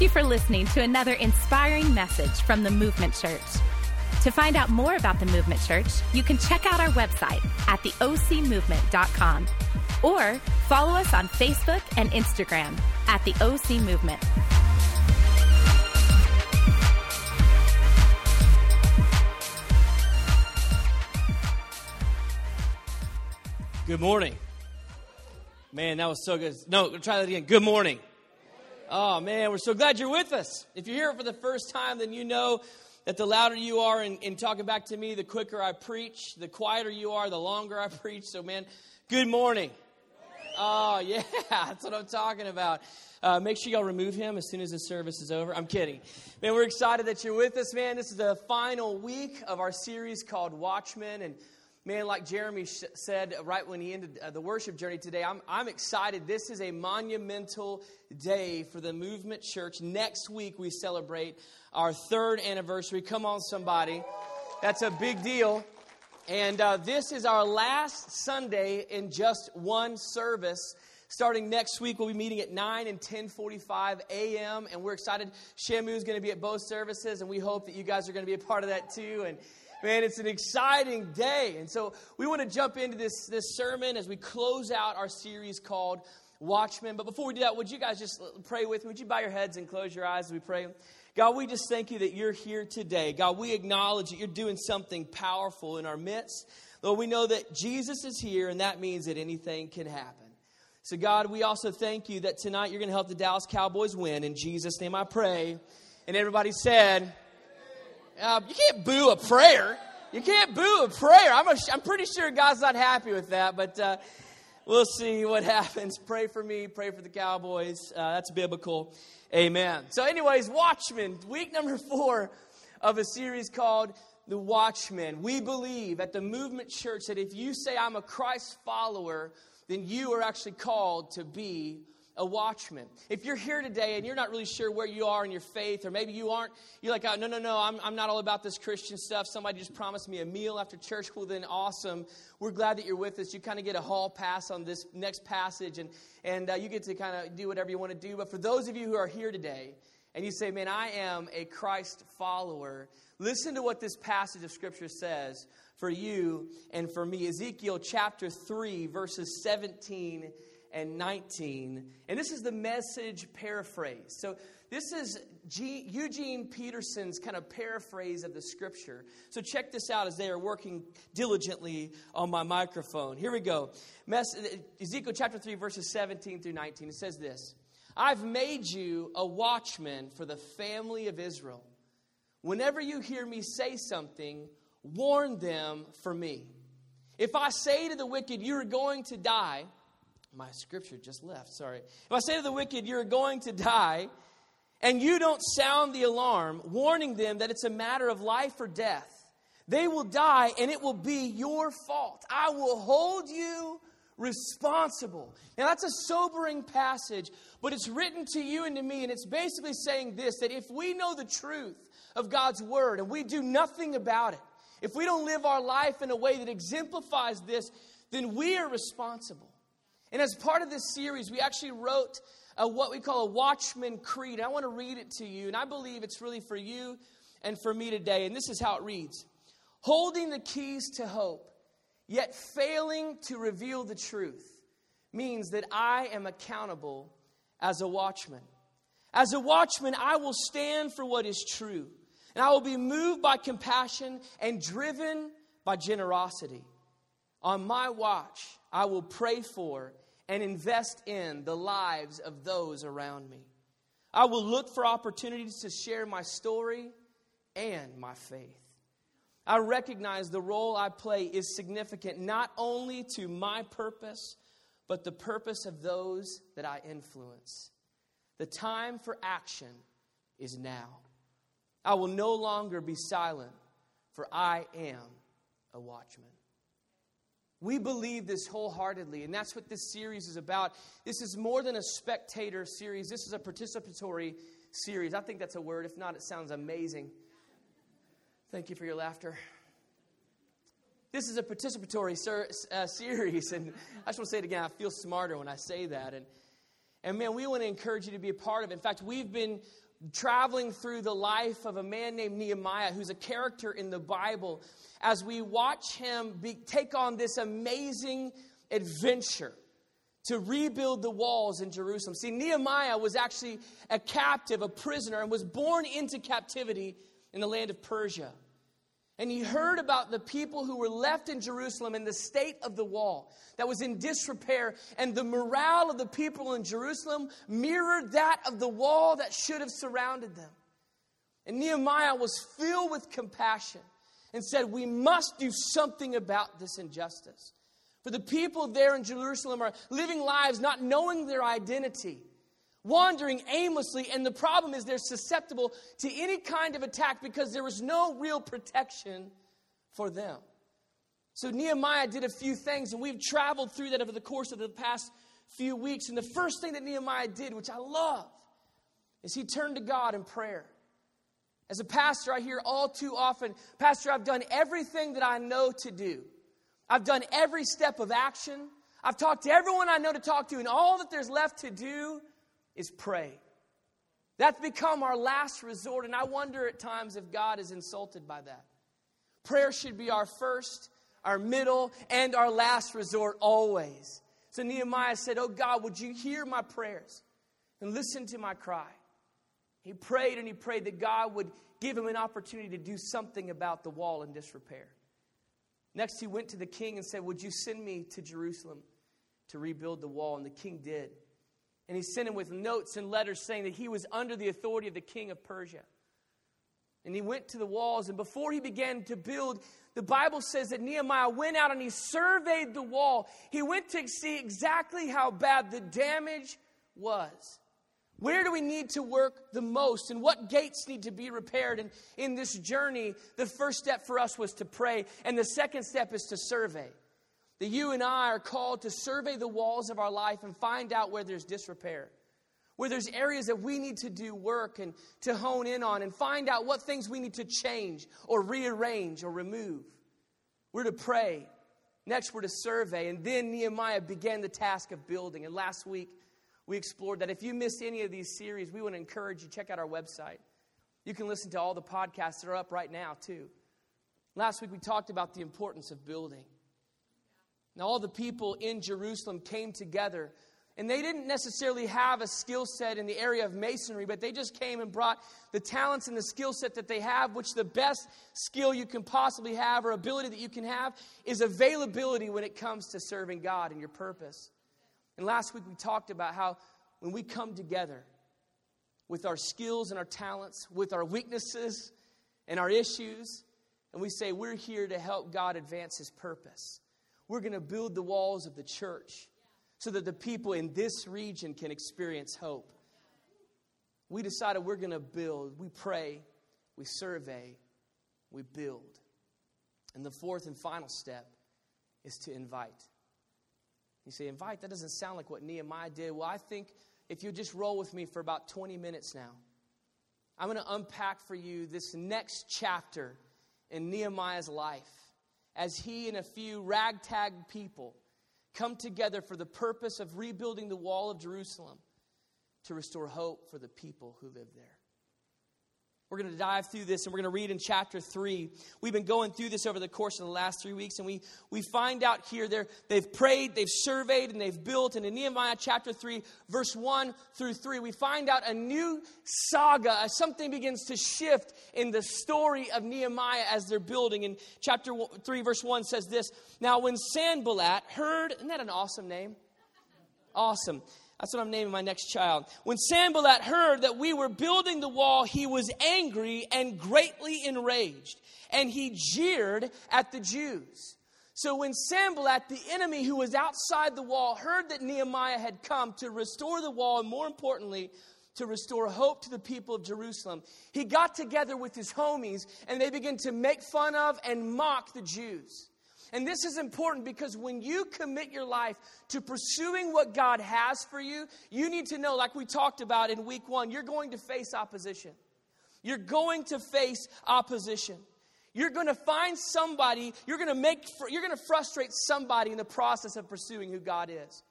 Thank you for listening to another inspiring message from the Movement Church. To find out more about the Movement Church, you can check out our website at theocmovement.com or follow us on Facebook and Instagram at the OC Movement. Good morning. Man, that was so good. No, try that again. Good morning. Oh, man, we're so glad you're with us. If you're here for the first time, then you know that the louder you are in, in talking back to me, the quicker I preach. The quieter you are, the longer I preach. So, man, good morning. Oh, yeah, that's what I'm talking about. Uh, make sure y'all remove him as soon as the service is over. I'm kidding. Man, we're excited that you're with us, man. This is the final week of our series called Watchmen. And man, like Jeremy sh- said right when he ended uh, the worship journey today, I'm, I'm excited. This is a monumental day for the Movement Church. Next week, we celebrate our third anniversary. Come on, somebody. That's a big deal. And uh, this is our last Sunday in just one service. Starting next week, we'll be meeting at 9 and 10.45 a.m. And we're excited. Shamu is going to be at both services, and we hope that you guys are going to be a part of that too. And man, it's an exciting day. And so we want to jump into this, this sermon as we close out our series called Watchmen. But before we do that, would you guys just pray with me? Would you bow your heads and close your eyes as we pray? God, we just thank you that you're here today. God, we acknowledge that you're doing something powerful in our midst. Lord, we know that Jesus is here, and that means that anything can happen. So, God, we also thank you that tonight you're going to help the Dallas Cowboys win. In Jesus' name I pray. And everybody said, uh, You can't boo a prayer. You can't boo a prayer. I'm, a, I'm pretty sure God's not happy with that, but uh, we'll see what happens. Pray for me, pray for the Cowboys. Uh, that's biblical. Amen. So, anyways, Watchmen, week number four of a series called The Watchmen. We believe at the Movement Church that if you say, I'm a Christ follower, then you are actually called to be a watchman. If you're here today and you're not really sure where you are in your faith, or maybe you aren't, you're like, oh, no, no, no, I'm, I'm not all about this Christian stuff. Somebody just promised me a meal after church. Well, then awesome. We're glad that you're with us. You kind of get a hall pass on this next passage, and, and uh, you get to kind of do whatever you want to do. But for those of you who are here today, and you say, man, I am a Christ follower, listen to what this passage of Scripture says for you and for me. Ezekiel chapter 3, verses 17 and 19. And this is the message paraphrase. So, this is G- Eugene Peterson's kind of paraphrase of the scripture. So, check this out as they are working diligently on my microphone. Here we go. Ezekiel chapter 3, verses 17 through 19. It says this I've made you a watchman for the family of Israel. Whenever you hear me say something, warn them for me. If I say to the wicked, You are going to die, my scripture just left, sorry. If I say to the wicked, You're going to die, and you don't sound the alarm, warning them that it's a matter of life or death, they will die, and it will be your fault. I will hold you responsible. Now, that's a sobering passage, but it's written to you and to me, and it's basically saying this that if we know the truth of God's word and we do nothing about it, if we don't live our life in a way that exemplifies this, then we are responsible. And as part of this series, we actually wrote a, what we call a Watchman Creed. I want to read it to you, and I believe it's really for you and for me today. And this is how it reads Holding the keys to hope, yet failing to reveal the truth, means that I am accountable as a watchman. As a watchman, I will stand for what is true, and I will be moved by compassion and driven by generosity. On my watch, I will pray for and invest in the lives of those around me. I will look for opportunities to share my story and my faith. I recognize the role I play is significant not only to my purpose, but the purpose of those that I influence. The time for action is now. I will no longer be silent, for I am a watchman. We believe this wholeheartedly, and that's what this series is about. This is more than a spectator series, this is a participatory series. I think that's a word. If not, it sounds amazing. Thank you for your laughter. This is a participatory ser- uh, series, and I just want to say it again. I feel smarter when I say that. And, and man, we want to encourage you to be a part of it. In fact, we've been traveling through the life of a man named Nehemiah, who's a character in the Bible, as we watch him be, take on this amazing adventure to rebuild the walls in Jerusalem. See, Nehemiah was actually a captive, a prisoner, and was born into captivity in the land of Persia. And he heard about the people who were left in Jerusalem and the state of the wall that was in disrepair. And the morale of the people in Jerusalem mirrored that of the wall that should have surrounded them. And Nehemiah was filled with compassion and said, We must do something about this injustice. For the people there in Jerusalem are living lives not knowing their identity, wandering aimlessly, and the problem is they're susceptible to any kind of attack because there was no real protection for them. So Nehemiah did a few things, and we've traveled through that over the course of the past few weeks. And the first thing that Nehemiah did, which I love, is he turned to God in prayer. As a pastor, I hear all too often, Pastor, I've done everything that I know to do. I've done every step of action. I've talked to everyone I know to talk to, and all that there's left to do is pray. That's become our last resort, and I wonder at times if God is insulted by that. Prayer should be our first, our middle, and our last resort always. So Nehemiah said, Oh God, would you hear my prayers and listen to my cry? He prayed and he prayed that God would give him an opportunity to do something about the wall in disrepair. Next, he went to the king and said, Would you send me to Jerusalem to rebuild the wall? And the king did. And he sent him with notes and letters saying that he was under the authority of the king of Persia. And he went to the walls, and before he began to build, the Bible says that Nehemiah went out and he surveyed the wall. He went to see exactly how bad the damage was. Where do we need to work the most? And what gates need to be repaired? And in this journey, the first step for us was to pray, and the second step is to survey. That you and I are called to survey the walls of our life and find out where there's disrepair, where there's areas that we need to do work and to hone in on, and find out what things we need to change or rearrange or remove. We're to pray. Next, we're to survey. And then Nehemiah began the task of building. And last week, we explored that. If you missed any of these series, we want to encourage you check out our website. You can listen to all the podcasts that are up right now, too. Last week we talked about the importance of building. Now, all the people in Jerusalem came together, and they didn't necessarily have a skill set in the area of masonry, but they just came and brought the talents and the skill set that they have, which the best skill you can possibly have or ability that you can have is availability when it comes to serving God and your purpose. And last week we talked about how when we come together with our skills and our talents, with our weaknesses and our issues, and we say, We're here to help God advance His purpose. We're going to build the walls of the church so that the people in this region can experience hope. We decided we're going to build, we pray, we survey, we build. And the fourth and final step is to invite. You say, invite? That doesn't sound like what Nehemiah did. Well, I think if you just roll with me for about 20 minutes now, I'm going to unpack for you this next chapter in Nehemiah's life as he and a few ragtag people come together for the purpose of rebuilding the wall of Jerusalem to restore hope for the people who live there. We're going to dive through this and we're going to read in chapter 3. We've been going through this over the course of the last three weeks, and we, we find out here they've prayed, they've surveyed, and they've built. And in Nehemiah chapter 3, verse 1 through 3, we find out a new saga. Something begins to shift in the story of Nehemiah as they're building. In chapter 3, verse 1 says this Now, when Sanballat heard, isn't that an awesome name? Awesome. That's what I'm naming my next child. When Sanballat heard that we were building the wall, he was angry and greatly enraged, and he jeered at the Jews. So when Sanballat, the enemy who was outside the wall, heard that Nehemiah had come to restore the wall, and more importantly, to restore hope to the people of Jerusalem, he got together with his homies and they began to make fun of and mock the Jews. And this is important because when you commit your life to pursuing what God has for you, you need to know, like we talked about in week one, you're going to face opposition. You're going to face opposition. You're going to find somebody, you're going to make, you're going to frustrate somebody in the process of pursuing who God is.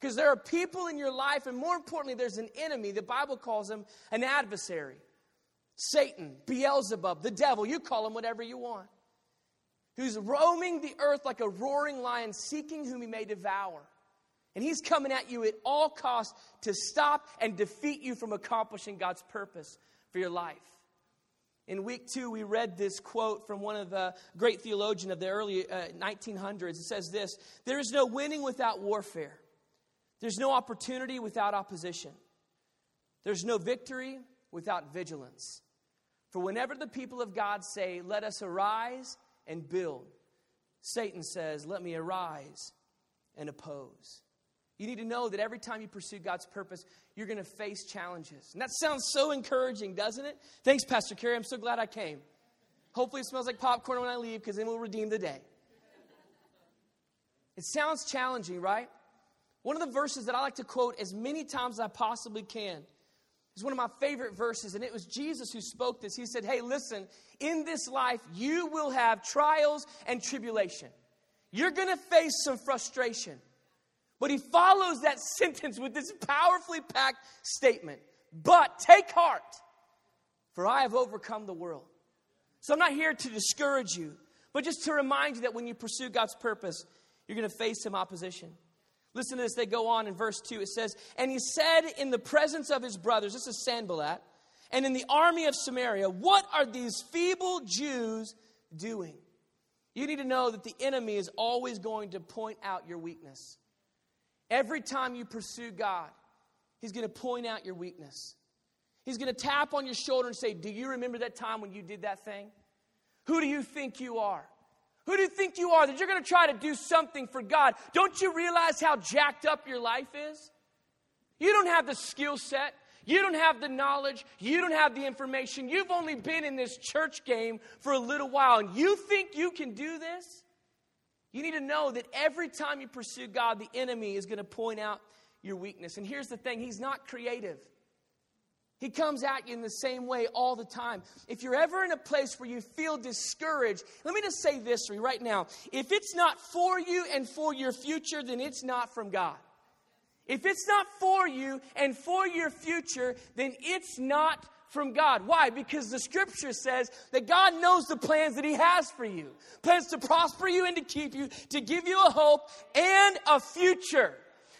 Because there are people in your life, and more importantly, there's an enemy. The Bible calls him an adversary. Satan, Beelzebub, the devil, you call him whatever you want, who's roaming the earth like a roaring lion, seeking whom he may devour. And he's coming at you at all costs to stop and defeat you from accomplishing God's purpose for your life. In week two, we read this quote from one of the great theologians of the early uh, 1900s. It says this There is no winning without warfare, there's no opportunity without opposition, there's no victory without vigilance. For whenever the people of God say, Let us arise and build, Satan says, Let me arise and oppose. You need to know that every time you pursue God's purpose, you're going to face challenges. And that sounds so encouraging, doesn't it? Thanks, Pastor Carey. I'm so glad I came. Hopefully, it smells like popcorn when I leave because then we'll redeem the day. It sounds challenging, right? One of the verses that I like to quote as many times as I possibly can is one of my favorite verses, and it was Jesus who spoke this. He said, Hey, listen, in this life, you will have trials and tribulation. You're going to face some frustration. But he follows that sentence with this powerfully packed statement But take heart, for I have overcome the world. So I'm not here to discourage you, but just to remind you that when you pursue God's purpose, you're going to face some opposition. Listen to this. They go on in verse 2. It says, And he said in the presence of his brothers, this is Sanballat, and in the army of Samaria, What are these feeble Jews doing? You need to know that the enemy is always going to point out your weakness. Every time you pursue God, He's going to point out your weakness. He's going to tap on your shoulder and say, Do you remember that time when you did that thing? Who do you think you are? Who do you think you are that you're going to try to do something for God? Don't you realize how jacked up your life is? You don't have the skill set. You don't have the knowledge. You don't have the information. You've only been in this church game for a little while, and you think you can do this? You need to know that every time you pursue God, the enemy is going to point out your weakness. And here's the thing He's not creative. He comes at you in the same way all the time. If you're ever in a place where you feel discouraged, let me just say this to you right now. If it's not for you and for your future, then it's not from God. If it's not for you and for your future, then it's not from God. Why? Because the scripture says that God knows the plans that He has for you plans to prosper you and to keep you, to give you a hope and a future.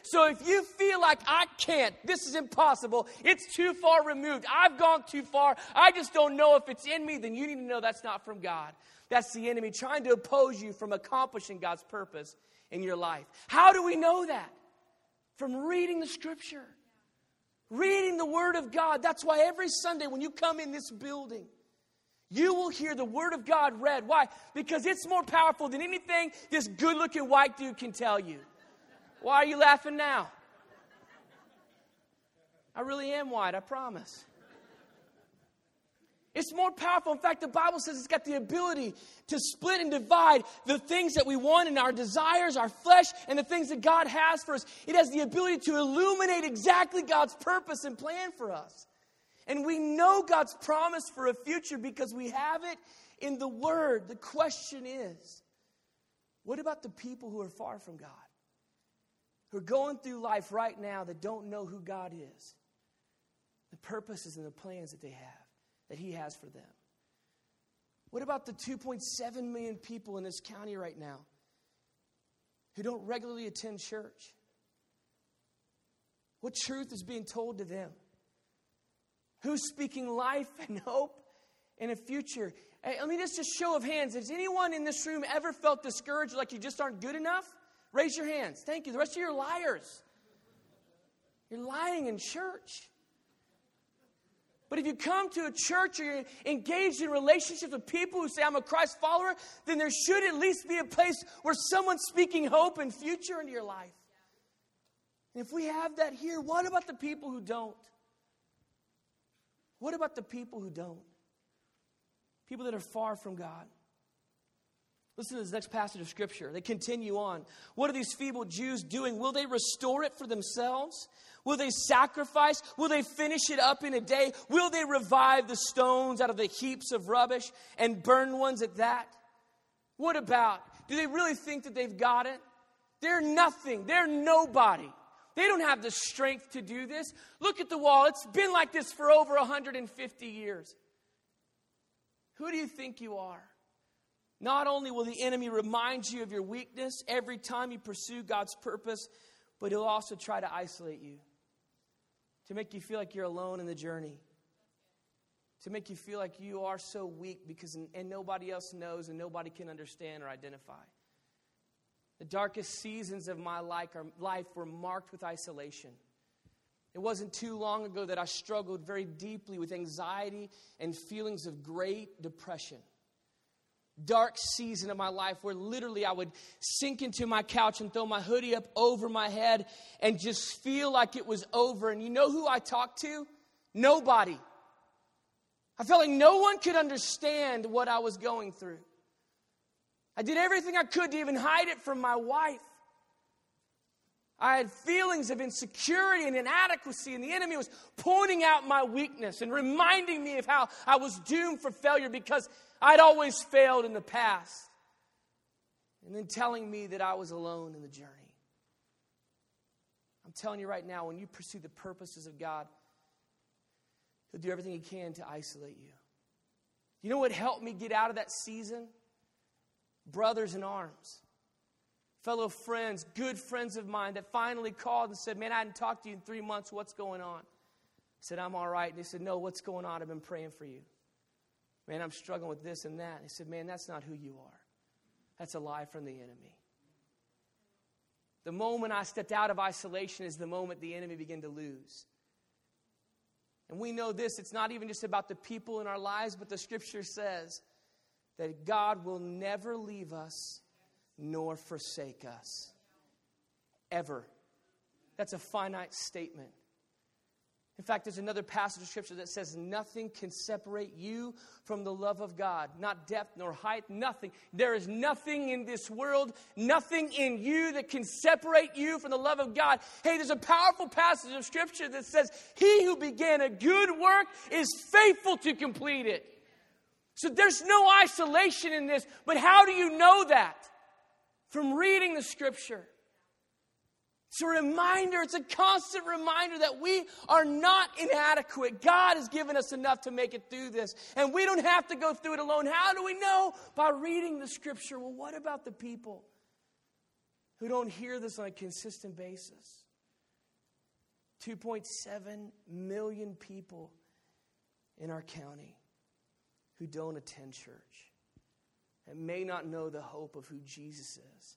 So if you feel like I can't, this is impossible, it's too far removed, I've gone too far, I just don't know if it's in me, then you need to know that's not from God. That's the enemy trying to oppose you from accomplishing God's purpose in your life. How do we know that? From reading the scripture. Reading the Word of God. That's why every Sunday when you come in this building, you will hear the Word of God read. Why? Because it's more powerful than anything this good looking white dude can tell you. Why are you laughing now? I really am white, I promise. It's more powerful. In fact, the Bible says it's got the ability to split and divide the things that we want and our desires, our flesh, and the things that God has for us. It has the ability to illuminate exactly God's purpose and plan for us. And we know God's promise for a future because we have it in the Word. The question is what about the people who are far from God? Who are going through life right now that don't know who God is, the purposes and the plans that they have that He has for them? What about the 2.7 million people in this county right now who don't regularly attend church? What truth is being told to them? Who's speaking life and hope in a future? I mean, it's just show of hands. Has anyone in this room ever felt discouraged like you just aren't good enough? Raise your hands. Thank you. The rest of you are liars. You're lying in church. But if you come to a church or you're engaged in relationships with people who say, I'm a Christ follower, then there should at least be a place where someone's speaking hope and future into your life. And if we have that here, what about the people who don't? What about the people who don't? People that are far from God. Listen to this next passage of Scripture. They continue on. What are these feeble Jews doing? Will they restore it for themselves? Will they sacrifice? Will they finish it up in a day? Will they revive the stones out of the heaps of rubbish and burn ones at that? What about? Do they really think that they've got it? They're nothing. They're nobody. They don't have the strength to do this. Look at the wall. It's been like this for over 150 years. Who do you think you are? Not only will the enemy remind you of your weakness every time you pursue God's purpose, but he'll also try to isolate you, to make you feel like you're alone in the journey, to make you feel like you are so weak because and nobody else knows and nobody can understand or identify. The darkest seasons of my life were marked with isolation. It wasn't too long ago that I struggled very deeply with anxiety and feelings of great depression. Dark season of my life where literally I would sink into my couch and throw my hoodie up over my head and just feel like it was over. And you know who I talked to? Nobody. I felt like no one could understand what I was going through. I did everything I could to even hide it from my wife. I had feelings of insecurity and inadequacy, and the enemy was pointing out my weakness and reminding me of how I was doomed for failure because I'd always failed in the past. And then telling me that I was alone in the journey. I'm telling you right now, when you pursue the purposes of God, He'll do everything He can to isolate you. You know what helped me get out of that season? brothers in arms, fellow friends, good friends of mine that finally called and said, Man, I hadn't talked to you in three months. What's going on? I said, I'm all right. And they said, No, what's going on? I've been praying for you. Man, I'm struggling with this and that. He said, Man, that's not who you are. That's a lie from the enemy. The moment I stepped out of isolation is the moment the enemy began to lose. And we know this, it's not even just about the people in our lives, but the scripture says that God will never leave us nor forsake us. Ever. That's a finite statement. In fact, there's another passage of scripture that says, Nothing can separate you from the love of God. Not depth nor height, nothing. There is nothing in this world, nothing in you that can separate you from the love of God. Hey, there's a powerful passage of scripture that says, He who began a good work is faithful to complete it. So there's no isolation in this. But how do you know that? From reading the scripture. It's a reminder, it's a constant reminder that we are not inadequate. God has given us enough to make it through this. And we don't have to go through it alone. How do we know? By reading the scripture. Well, what about the people who don't hear this on a consistent basis? 2.7 million people in our county who don't attend church and may not know the hope of who Jesus is,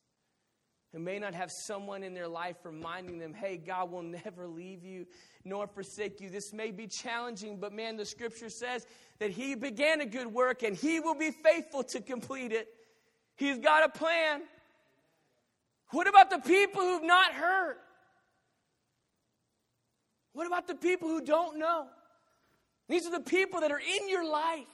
who may not have someone in their life reminding them, hey, God will never leave you nor forsake you. This may be challenging, but man, the scripture says that He began a good work and He will be faithful to complete it. He's got a plan. What about the people who've not heard? What about the people who don't know? These are the people that are in your life.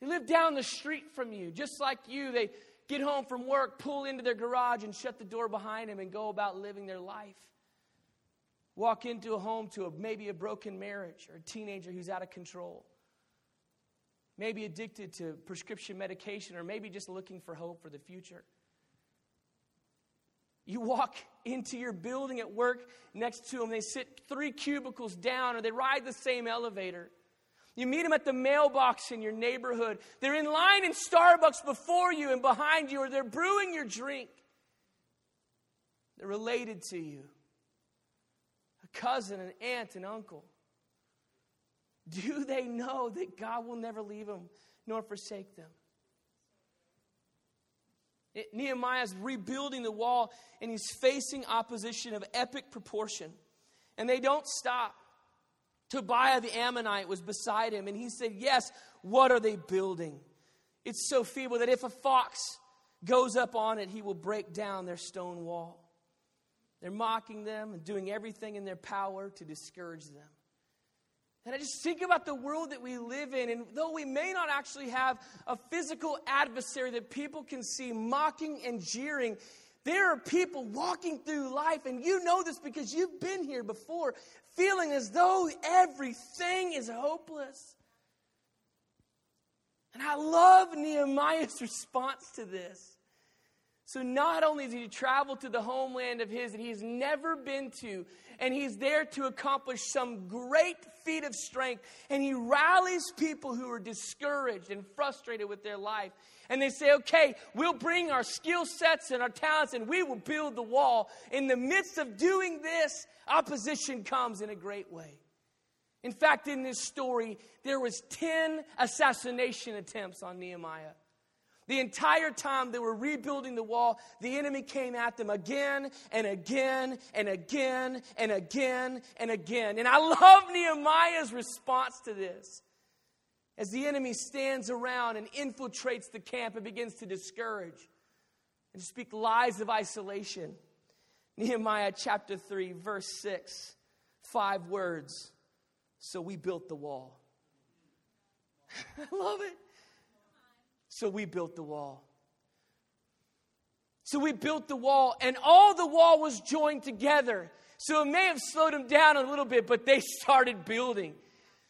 They live down the street from you, just like you. They get home from work, pull into their garage, and shut the door behind them and go about living their life. Walk into a home to a, maybe a broken marriage or a teenager who's out of control. Maybe addicted to prescription medication or maybe just looking for hope for the future. You walk into your building at work next to them, they sit three cubicles down or they ride the same elevator. You meet them at the mailbox in your neighborhood. They're in line in Starbucks before you and behind you, or they're brewing your drink. They're related to you a cousin, an aunt, an uncle. Do they know that God will never leave them nor forsake them? Nehemiah is rebuilding the wall and he's facing opposition of epic proportion. And they don't stop. Tobiah the Ammonite was beside him, and he said, Yes, what are they building? It's so feeble that if a fox goes up on it, he will break down their stone wall. They're mocking them and doing everything in their power to discourage them. And I just think about the world that we live in, and though we may not actually have a physical adversary that people can see mocking and jeering, there are people walking through life, and you know this because you've been here before, feeling as though everything is hopeless. And I love Nehemiah's response to this. So not only does he travel to the homeland of his that he's never been to, and he's there to accomplish some great feat of strength, and he rallies people who are discouraged and frustrated with their life. And they say, okay, we'll bring our skill sets and our talents and we will build the wall. In the midst of doing this, opposition comes in a great way. In fact, in this story, there was 10 assassination attempts on Nehemiah. The entire time they were rebuilding the wall, the enemy came at them again and again and again and again and again. And I love Nehemiah's response to this. As the enemy stands around and infiltrates the camp and begins to discourage and speak lies of isolation. Nehemiah chapter 3, verse 6, five words. So we built the wall. I love it. So we built the wall. So we built the wall, and all the wall was joined together. So it may have slowed them down a little bit, but they started building.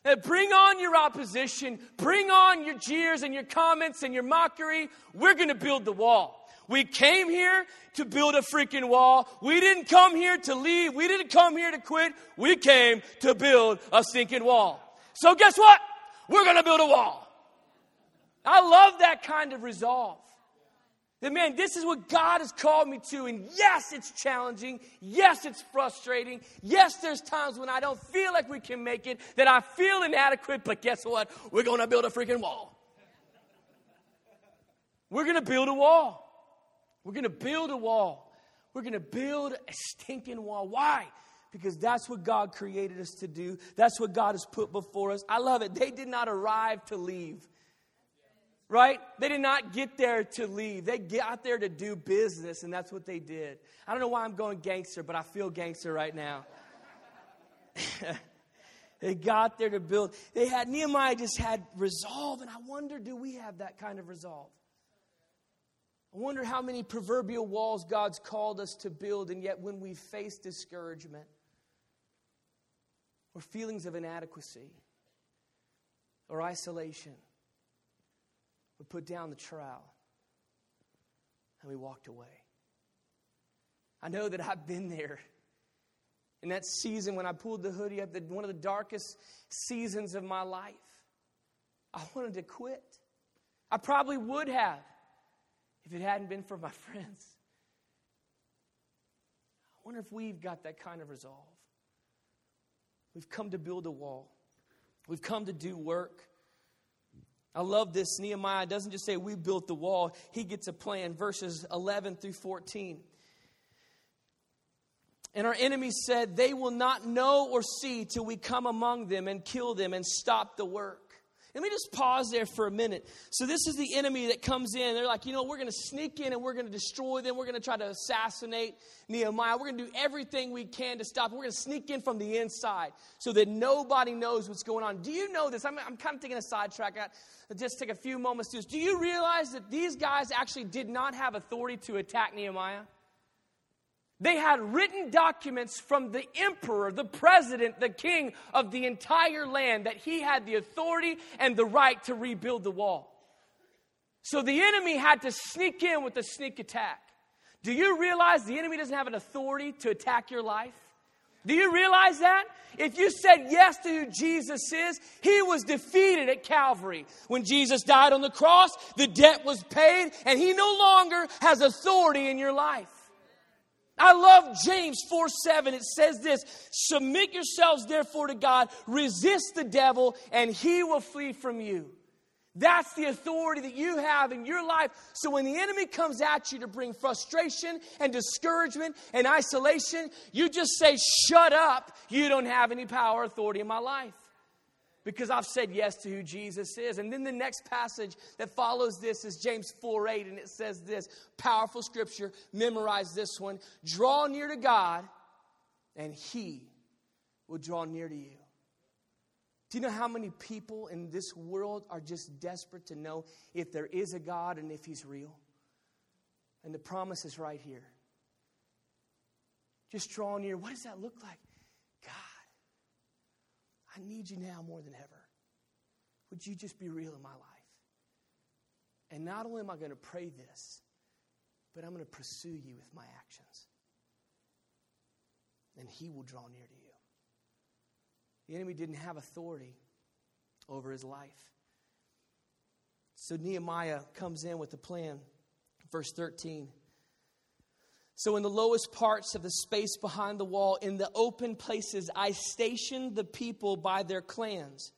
Now bring on your opposition, bring on your jeers and your comments and your mockery. We're going to build the wall. We came here to build a freaking wall. We didn't come here to leave. We didn't come here to quit. We came to build a sinking wall. So guess what? We're going to build a wall. I love that kind of resolve. That man, this is what God has called me to. And yes, it's challenging. Yes, it's frustrating. Yes, there's times when I don't feel like we can make it, that I feel inadequate. But guess what? We're going to build a freaking wall. We're going to build a wall. We're going to build a wall. We're going to build a stinking wall. Why? Because that's what God created us to do. That's what God has put before us. I love it. They did not arrive to leave right? They did not get there to leave. They got there to do business, and that's what they did. I don't know why I'm going gangster, but I feel gangster right now. they got there to build. They had, Nehemiah just had resolve, and I wonder, do we have that kind of resolve? I wonder how many proverbial walls God's called us to build, and yet when we face discouragement or feelings of inadequacy or isolation, we put down the trowel and we walked away. I know that I've been there. In that season when I pulled the hoodie up, the, one of the darkest seasons of my life, I wanted to quit. I probably would have if it hadn't been for my friends. I wonder if we've got that kind of resolve. We've come to build a wall, we've come to do work. I love this. Nehemiah doesn't just say, We built the wall, he gets a plan. Verses 11 through 14. And our enemies said, They will not know or see till we come among them and kill them and stop the work. Let me just pause there for a minute. So, this is the enemy that comes in. They're like, you know, we're going to sneak in and we're going to destroy them. We're going to try to assassinate Nehemiah. We're going to do everything we can to stop. We're going to sneak in from the inside so that nobody knows what's going on. Do you know this? I'm, I'm kind of taking a sidetrack. I just take a few moments to this. Do you realize that these guys actually did not have authority to attack Nehemiah? They had written documents from the emperor, the president, the king of the entire land that he had the authority and the right to rebuild the wall. So the enemy had to sneak in with a sneak attack. Do you realize the enemy doesn't have an authority to attack your life? Do you realize that? If you said yes to who Jesus is, he was defeated at Calvary. When Jesus died on the cross, the debt was paid, and he no longer has authority in your life. I love James 4 7. It says this Submit yourselves therefore to God, resist the devil, and he will flee from you. That's the authority that you have in your life. So when the enemy comes at you to bring frustration and discouragement and isolation, you just say, Shut up. You don't have any power or authority in my life because I've said yes to who Jesus is. And then the next passage that follows this is James 4 8, and it says this powerful scripture. Memorize this one. Draw near to God, and He will draw near to you. Do you know how many people in this world are just desperate to know if there is a God and if He's real? And the promise is right here. Just draw near. What does that look like? I need you now more than ever. Would you just be real in my life? And not only am I going to pray this, but I'm going to pursue you with my actions. And he will draw near to you. The enemy didn't have authority over his life. So Nehemiah comes in with a plan. Verse 13. So, in the lowest parts of the space behind the wall, in the open places, I stationed the people by their clans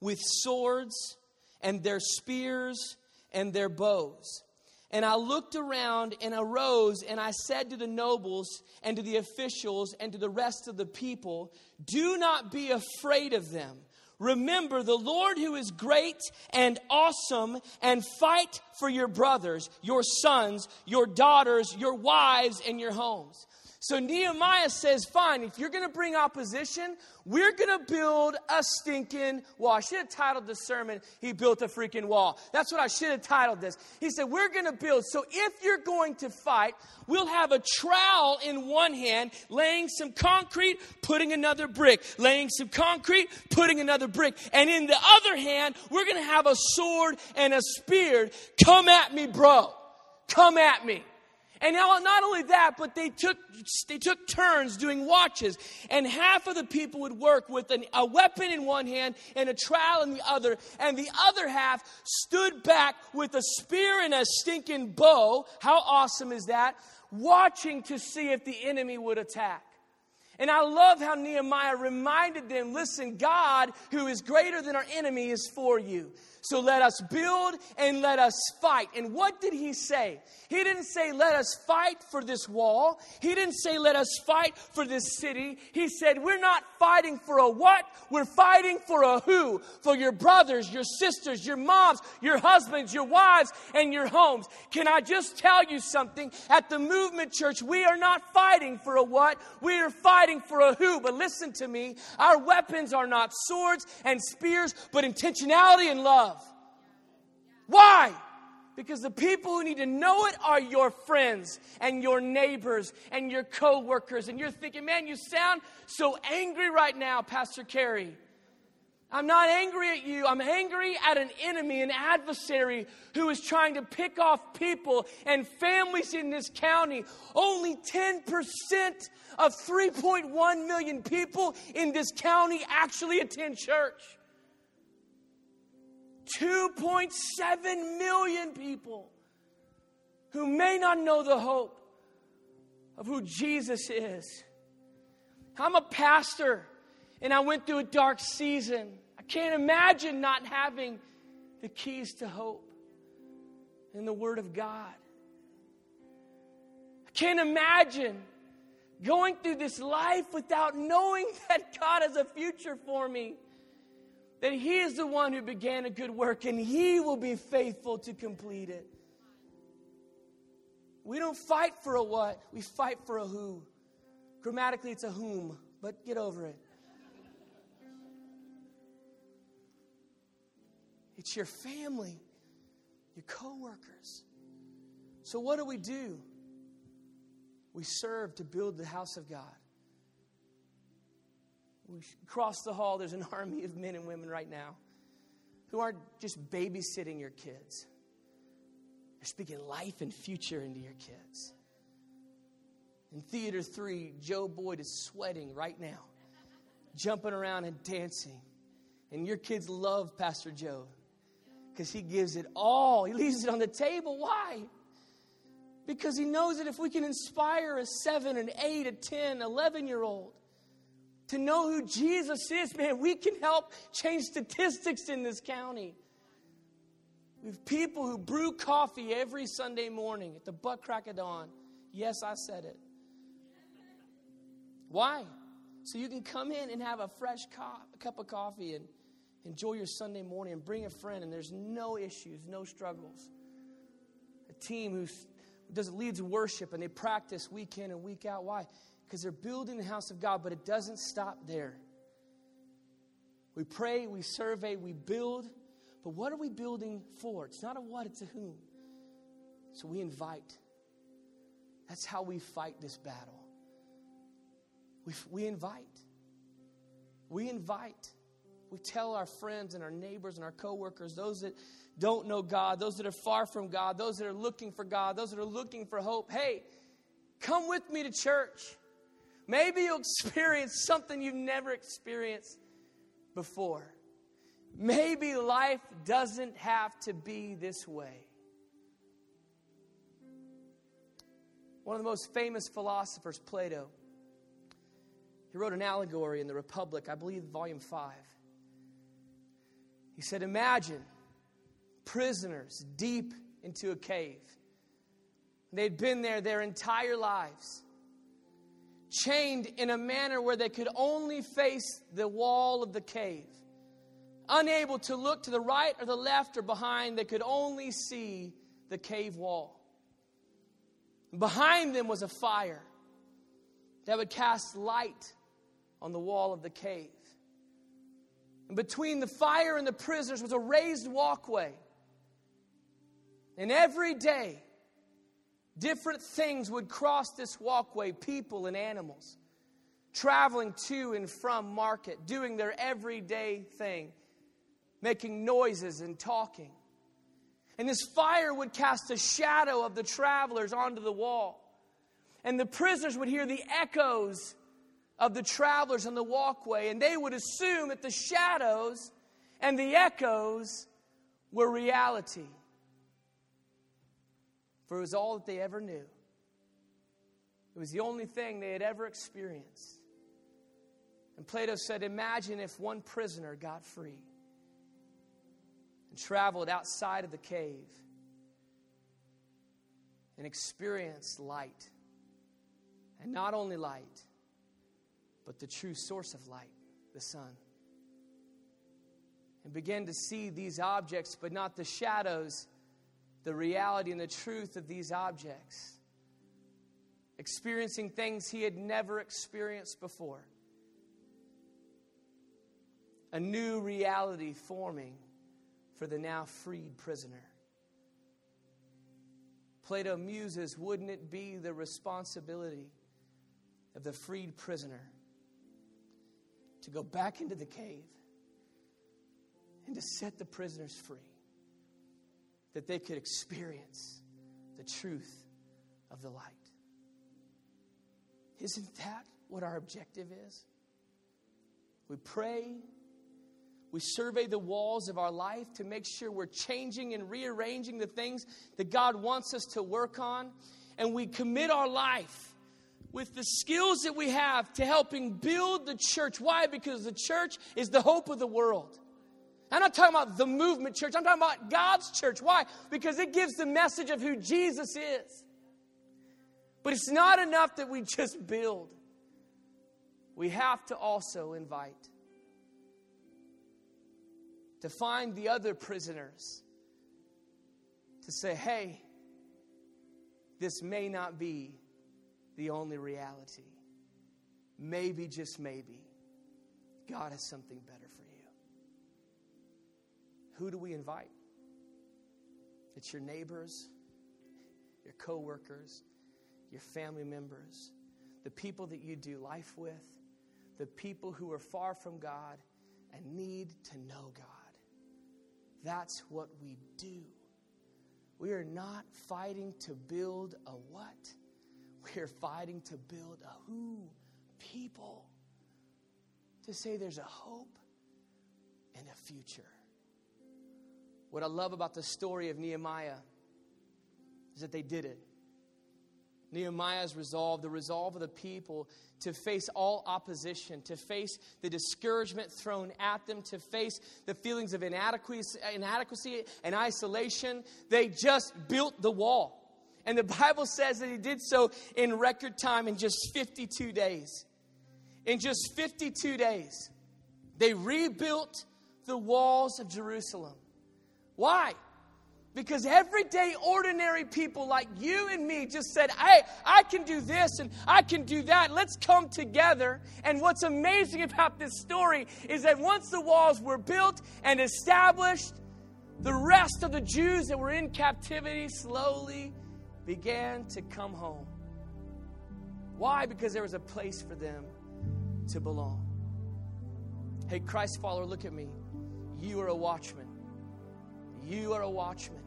with swords and their spears and their bows. And I looked around and arose and I said to the nobles and to the officials and to the rest of the people, Do not be afraid of them. Remember the Lord who is great and awesome, and fight for your brothers, your sons, your daughters, your wives, and your homes. So Nehemiah says, Fine, if you're going to bring opposition, we're going to build a stinking wall. I should have titled the sermon, He Built a Freaking Wall. That's what I should have titled this. He said, We're going to build. So if you're going to fight, we'll have a trowel in one hand, laying some concrete, putting another brick, laying some concrete, putting another brick. And in the other hand, we're going to have a sword and a spear. Come at me, bro. Come at me. And not only that, but they took, they took turns doing watches. And half of the people would work with an, a weapon in one hand and a trowel in the other. And the other half stood back with a spear and a stinking bow. How awesome is that? Watching to see if the enemy would attack. And I love how Nehemiah reminded them listen, God, who is greater than our enemy, is for you. So let us build and let us fight. And what did he say? He didn't say, let us fight for this wall. He didn't say, let us fight for this city. He said, we're not fighting for a what? We're fighting for a who? For your brothers, your sisters, your moms, your husbands, your wives, and your homes. Can I just tell you something? At the movement church, we are not fighting for a what? We are fighting for a who. But listen to me. Our weapons are not swords and spears, but intentionality and love. Why? Because the people who need to know it are your friends and your neighbors and your coworkers. And you're thinking, man, you sound so angry right now, Pastor Carey. I'm not angry at you. I'm angry at an enemy, an adversary who is trying to pick off people and families in this county. Only 10% of 3.1 million people in this county actually attend church. 2.7 million people who may not know the hope of who Jesus is. I'm a pastor and I went through a dark season. I can't imagine not having the keys to hope in the Word of God. I can't imagine going through this life without knowing that God has a future for me that He is the one who began a good work and He will be faithful to complete it. We don't fight for a what, we fight for a who. Grammatically, it's a whom, but get over it. It's your family, your coworkers. So, what do we do? We serve to build the house of God. We cross the hall, there's an army of men and women right now who aren't just babysitting your kids. They're speaking life and future into your kids. In Theater 3, Joe Boyd is sweating right now, jumping around and dancing. And your kids love Pastor Joe because he gives it all. He leaves it on the table. Why? Because he knows that if we can inspire a 7, an 8, a 10, 11 year old to know who Jesus is, man, we can help change statistics in this county. We have people who brew coffee every Sunday morning at the butt crack of dawn. Yes, I said it. Why? So you can come in and have a fresh co- cup of coffee and enjoy your Sunday morning and bring a friend, and there's no issues, no struggles. A team who does leads worship and they practice week in and week out. Why? Because they're building the house of God, but it doesn't stop there. We pray, we survey, we build, but what are we building for? It's not a what, it's a whom. So we invite. That's how we fight this battle. We, we invite. We invite. We tell our friends and our neighbors and our coworkers, those that don't know God, those that are far from God, those that are looking for God, those that are looking for hope, hey, come with me to church. Maybe you'll experience something you've never experienced before. Maybe life doesn't have to be this way. One of the most famous philosophers, Plato, he wrote an allegory in the Republic, I believe, volume 5. He said, Imagine prisoners deep into a cave. They'd been there their entire lives, chained in a manner where they could only face the wall of the cave. Unable to look to the right or the left or behind, they could only see the cave wall. Behind them was a fire that would cast light on the wall of the cave. And between the fire and the prisoners was a raised walkway. And every day, different things would cross this walkway people and animals, traveling to and from market, doing their everyday thing, making noises and talking. And this fire would cast a shadow of the travelers onto the wall. And the prisoners would hear the echoes of the travelers on the walkway, and they would assume that the shadows and the echoes were reality. For it was all that they ever knew. It was the only thing they had ever experienced. And Plato said, Imagine if one prisoner got free and traveled outside of the cave and experienced light. And not only light, but the true source of light, the sun. And began to see these objects, but not the shadows, the reality and the truth of these objects. Experiencing things he had never experienced before. A new reality forming for the now freed prisoner. Plato muses, wouldn't it be the responsibility of the freed prisoner to go back into the cave and to set the prisoners free that they could experience the truth of the light? Isn't that what our objective is? We pray we survey the walls of our life to make sure we're changing and rearranging the things that God wants us to work on. And we commit our life with the skills that we have to helping build the church. Why? Because the church is the hope of the world. I'm not talking about the movement church, I'm talking about God's church. Why? Because it gives the message of who Jesus is. But it's not enough that we just build, we have to also invite to find the other prisoners, to say, hey, this may not be the only reality. Maybe, just maybe, God has something better for you. Who do we invite? It's your neighbors, your coworkers, your family members, the people that you do life with, the people who are far from God and need to know God. That's what we do. We are not fighting to build a what? We are fighting to build a who people. To say there's a hope and a future. What I love about the story of Nehemiah is that they did it. Nehemiah's resolve, the resolve of the people to face all opposition, to face the discouragement thrown at them, to face the feelings of inadequacy, inadequacy and isolation. They just built the wall. And the Bible says that he did so in record time in just 52 days. In just 52 days, they rebuilt the walls of Jerusalem. Why? Because everyday, ordinary people like you and me just said, Hey, I can do this and I can do that. Let's come together. And what's amazing about this story is that once the walls were built and established, the rest of the Jews that were in captivity slowly began to come home. Why? Because there was a place for them to belong. Hey, Christ follower, look at me. You are a watchman. You are a watchman.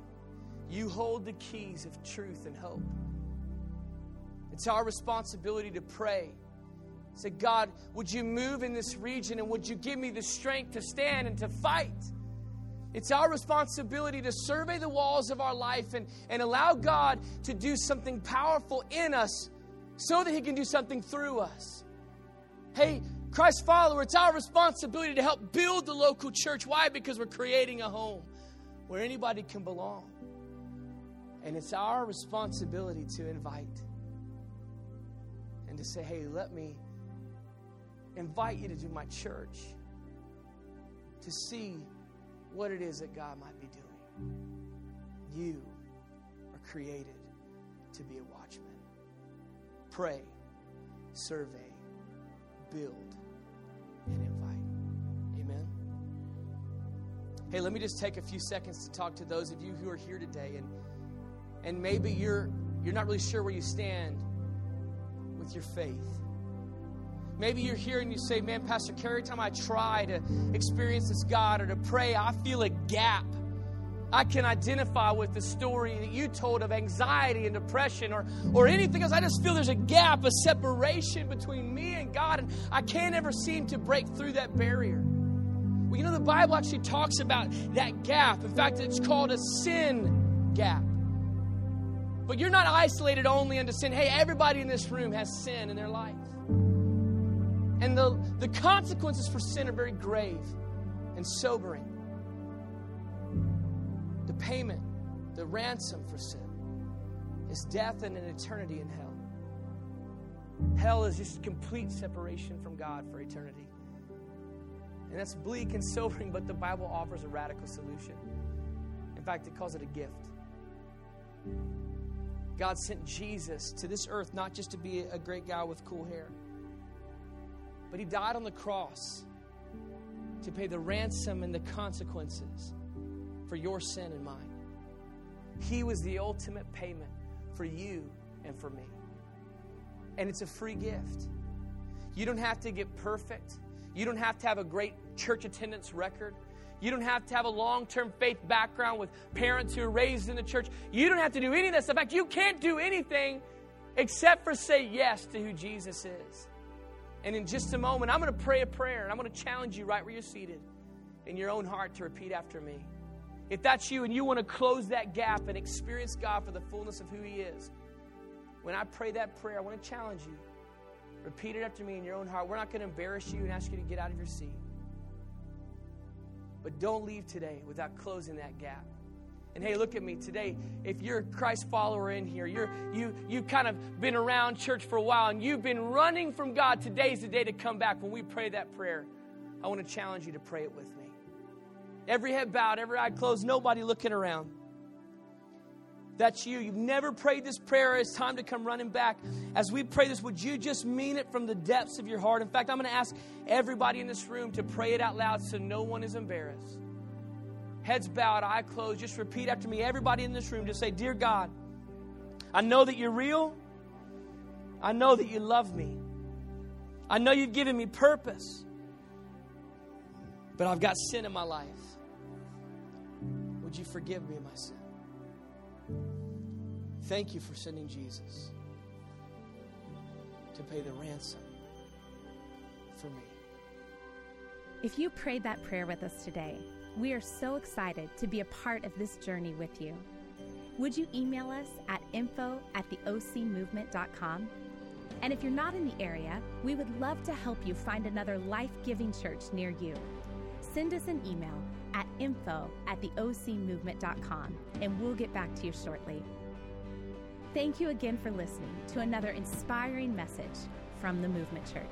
You hold the keys of truth and hope. It's our responsibility to pray. Say, God, would you move in this region and would you give me the strength to stand and to fight? It's our responsibility to survey the walls of our life and, and allow God to do something powerful in us so that He can do something through us. Hey, Christ follower, it's our responsibility to help build the local church. Why? Because we're creating a home where anybody can belong. And it's our responsibility to invite and to say, hey, let me invite you to do my church to see what it is that God might be doing. You are created to be a watchman. Pray, survey, build, Hey, let me just take a few seconds to talk to those of you who are here today and and maybe you're you're not really sure where you stand with your faith. Maybe you're here and you say, Man, Pastor every time I try to experience this God or to pray, I feel a gap. I can identify with the story that you told of anxiety and depression or, or anything else. I just feel there's a gap, a separation between me and God, and I can't ever seem to break through that barrier. Well, you know, the Bible actually talks about that gap. In fact, it's called a sin gap. But you're not isolated only into sin. Hey, everybody in this room has sin in their life. And the, the consequences for sin are very grave and sobering. The payment, the ransom for sin, is death and an eternity in hell. Hell is just complete separation from God for eternity. And that's bleak and sobering, but the Bible offers a radical solution. In fact, it calls it a gift. God sent Jesus to this earth not just to be a great guy with cool hair but he died on the cross to pay the ransom and the consequences for your sin and mine. He was the ultimate payment for you and for me. And it's a free gift. You don't have to get perfect. You don't have to have a great church attendance record. You don't have to have a long term faith background with parents who are raised in the church. You don't have to do any of this. In fact, you can't do anything except for say yes to who Jesus is. And in just a moment, I'm going to pray a prayer and I'm going to challenge you right where you're seated in your own heart to repeat after me. If that's you and you want to close that gap and experience God for the fullness of who He is, when I pray that prayer, I want to challenge you. Repeat it after me in your own heart. We're not going to embarrass you and ask you to get out of your seat. But don't leave today without closing that gap. And hey, look at me today. If you're a Christ follower in here, you're you you've kind of been around church for a while and you've been running from God. Today's the day to come back. When we pray that prayer, I want to challenge you to pray it with me. Every head bowed, every eye closed, nobody looking around. That's you. You've never prayed this prayer. It's time to come running back. As we pray this, would you just mean it from the depths of your heart? In fact, I'm going to ask everybody in this room to pray it out loud so no one is embarrassed heads bowed, eye closed, just repeat after me. Everybody in this room, just say, Dear God, I know that you're real. I know that you love me. I know you've given me purpose. But I've got sin in my life. Would you forgive me my sin? Thank you for sending Jesus to pay the ransom for me. If you prayed that prayer with us today, we are so excited to be a part of this journey with you. Would you email us at info at theocmovement.com? And if you're not in the area, we would love to help you find another life giving church near you. Send us an email at info at theocmovement.com and we'll get back to you shortly. Thank you again for listening to another inspiring message from the Movement Church.